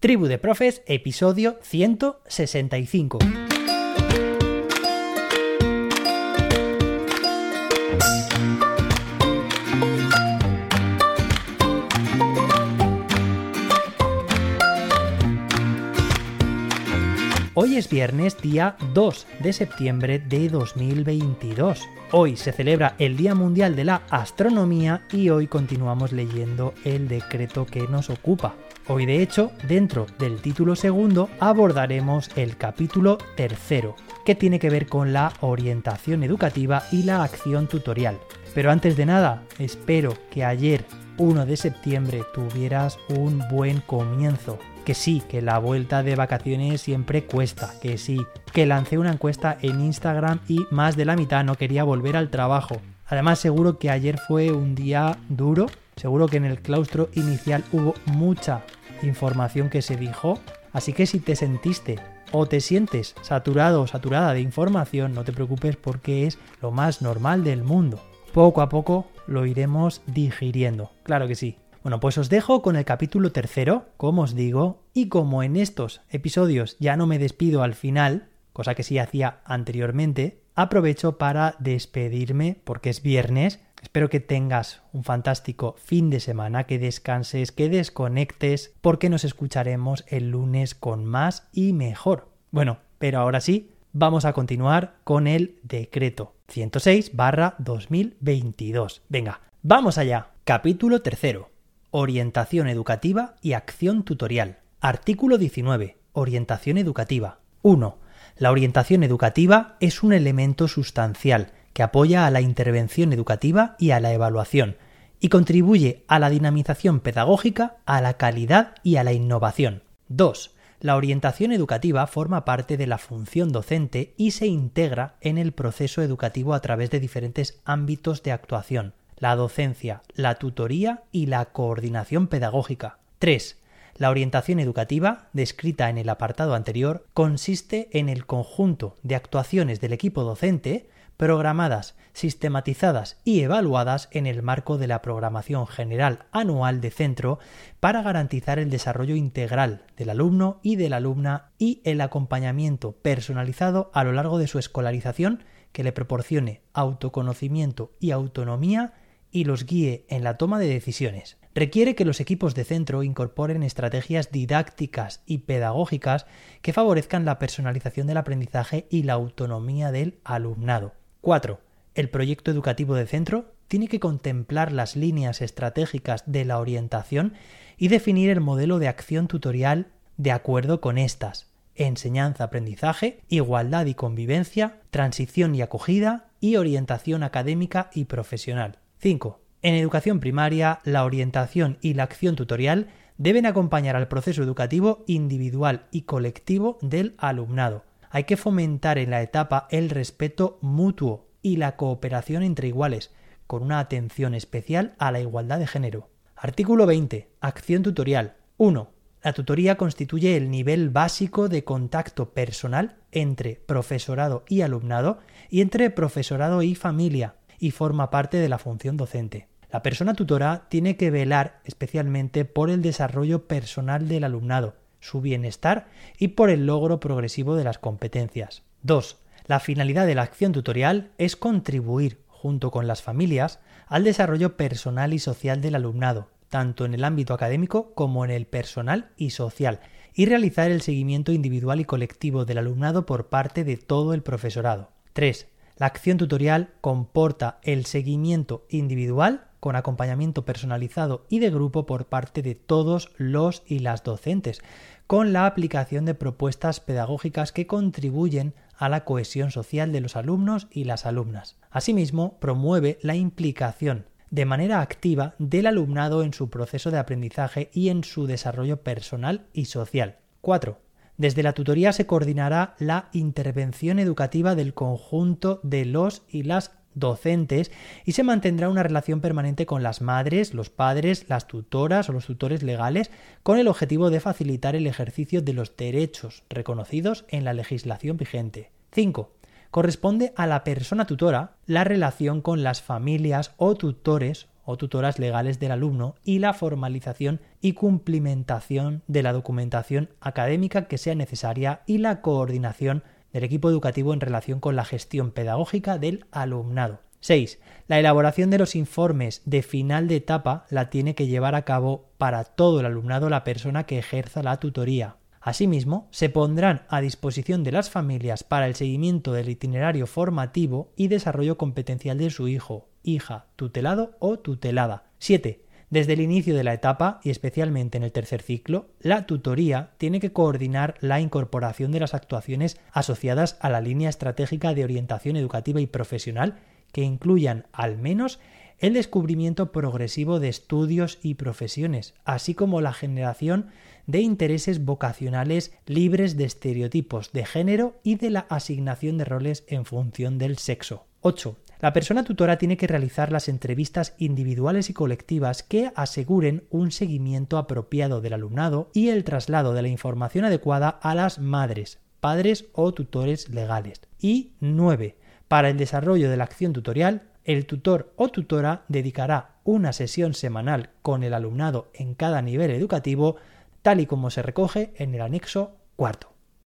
Tribu de Profes, episodio 165. Hoy es viernes día 2 de septiembre de 2022. Hoy se celebra el Día Mundial de la Astronomía y hoy continuamos leyendo el decreto que nos ocupa. Hoy de hecho, dentro del título segundo, abordaremos el capítulo tercero, que tiene que ver con la orientación educativa y la acción tutorial. Pero antes de nada, espero que ayer 1 de septiembre tuvieras un buen comienzo, que sí, que la vuelta de vacaciones siempre cuesta, que sí, que lancé una encuesta en Instagram y más de la mitad no quería volver al trabajo. Además seguro que ayer fue un día duro, seguro que en el claustro inicial hubo mucha información que se dijo, así que si te sentiste o te sientes saturado o saturada de información, no te preocupes porque es lo más normal del mundo. Poco a poco lo iremos digiriendo, claro que sí. Bueno, pues os dejo con el capítulo tercero, como os digo, y como en estos episodios ya no me despido al final, cosa que sí hacía anteriormente, aprovecho para despedirme porque es viernes. Espero que tengas un fantástico fin de semana, que descanses, que desconectes, porque nos escucharemos el lunes con más y mejor. Bueno, pero ahora sí, vamos a continuar con el decreto 106 barra 2022. Venga, vamos allá. Capítulo tercero. Orientación educativa y acción tutorial. Artículo 19. Orientación educativa. 1. La orientación educativa es un elemento sustancial que apoya a la intervención educativa y a la evaluación, y contribuye a la dinamización pedagógica, a la calidad y a la innovación. 2. La orientación educativa forma parte de la función docente y se integra en el proceso educativo a través de diferentes ámbitos de actuación, la docencia, la tutoría y la coordinación pedagógica. 3. La orientación educativa, descrita en el apartado anterior, consiste en el conjunto de actuaciones del equipo docente programadas, sistematizadas y evaluadas en el marco de la programación general anual de centro para garantizar el desarrollo integral del alumno y de la alumna y el acompañamiento personalizado a lo largo de su escolarización que le proporcione autoconocimiento y autonomía y los guíe en la toma de decisiones. Requiere que los equipos de centro incorporen estrategias didácticas y pedagógicas que favorezcan la personalización del aprendizaje y la autonomía del alumnado. 4. El proyecto educativo de centro tiene que contemplar las líneas estratégicas de la orientación y definir el modelo de acción tutorial de acuerdo con estas. Enseñanza-aprendizaje, igualdad y convivencia, transición y acogida y orientación académica y profesional. 5. En educación primaria, la orientación y la acción tutorial deben acompañar al proceso educativo individual y colectivo del alumnado. Hay que fomentar en la etapa el respeto mutuo y la cooperación entre iguales, con una atención especial a la igualdad de género. Artículo 20. Acción tutorial. 1. La tutoría constituye el nivel básico de contacto personal entre profesorado y alumnado y entre profesorado y familia, y forma parte de la función docente. La persona tutora tiene que velar especialmente por el desarrollo personal del alumnado, su bienestar y por el logro progresivo de las competencias. 2. La finalidad de la acción tutorial es contribuir, junto con las familias, al desarrollo personal y social del alumnado, tanto en el ámbito académico como en el personal y social, y realizar el seguimiento individual y colectivo del alumnado por parte de todo el profesorado. 3. La acción tutorial comporta el seguimiento individual con acompañamiento personalizado y de grupo por parte de todos los y las docentes, con la aplicación de propuestas pedagógicas que contribuyen a la cohesión social de los alumnos y las alumnas. Asimismo, promueve la implicación de manera activa del alumnado en su proceso de aprendizaje y en su desarrollo personal y social. 4. Desde la tutoría se coordinará la intervención educativa del conjunto de los y las docentes y se mantendrá una relación permanente con las madres, los padres, las tutoras o los tutores legales con el objetivo de facilitar el ejercicio de los derechos reconocidos en la legislación vigente. 5. Corresponde a la persona tutora la relación con las familias o tutores tutoras legales del alumno y la formalización y cumplimentación de la documentación académica que sea necesaria y la coordinación del equipo educativo en relación con la gestión pedagógica del alumnado. 6. La elaboración de los informes de final de etapa la tiene que llevar a cabo para todo el alumnado la persona que ejerza la tutoría. Asimismo, se pondrán a disposición de las familias para el seguimiento del itinerario formativo y desarrollo competencial de su hijo, hija, tutelado o tutelada. 7. Desde el inicio de la etapa, y especialmente en el tercer ciclo, la tutoría tiene que coordinar la incorporación de las actuaciones asociadas a la línea estratégica de orientación educativa y profesional que incluyan al menos el descubrimiento progresivo de estudios y profesiones, así como la generación de intereses vocacionales libres de estereotipos de género y de la asignación de roles en función del sexo. 8. La persona tutora tiene que realizar las entrevistas individuales y colectivas que aseguren un seguimiento apropiado del alumnado y el traslado de la información adecuada a las madres, padres o tutores legales. Y 9. Para el desarrollo de la acción tutorial, el tutor o tutora dedicará una sesión semanal con el alumnado en cada nivel educativo, tal y como se recoge en el anexo cuarto.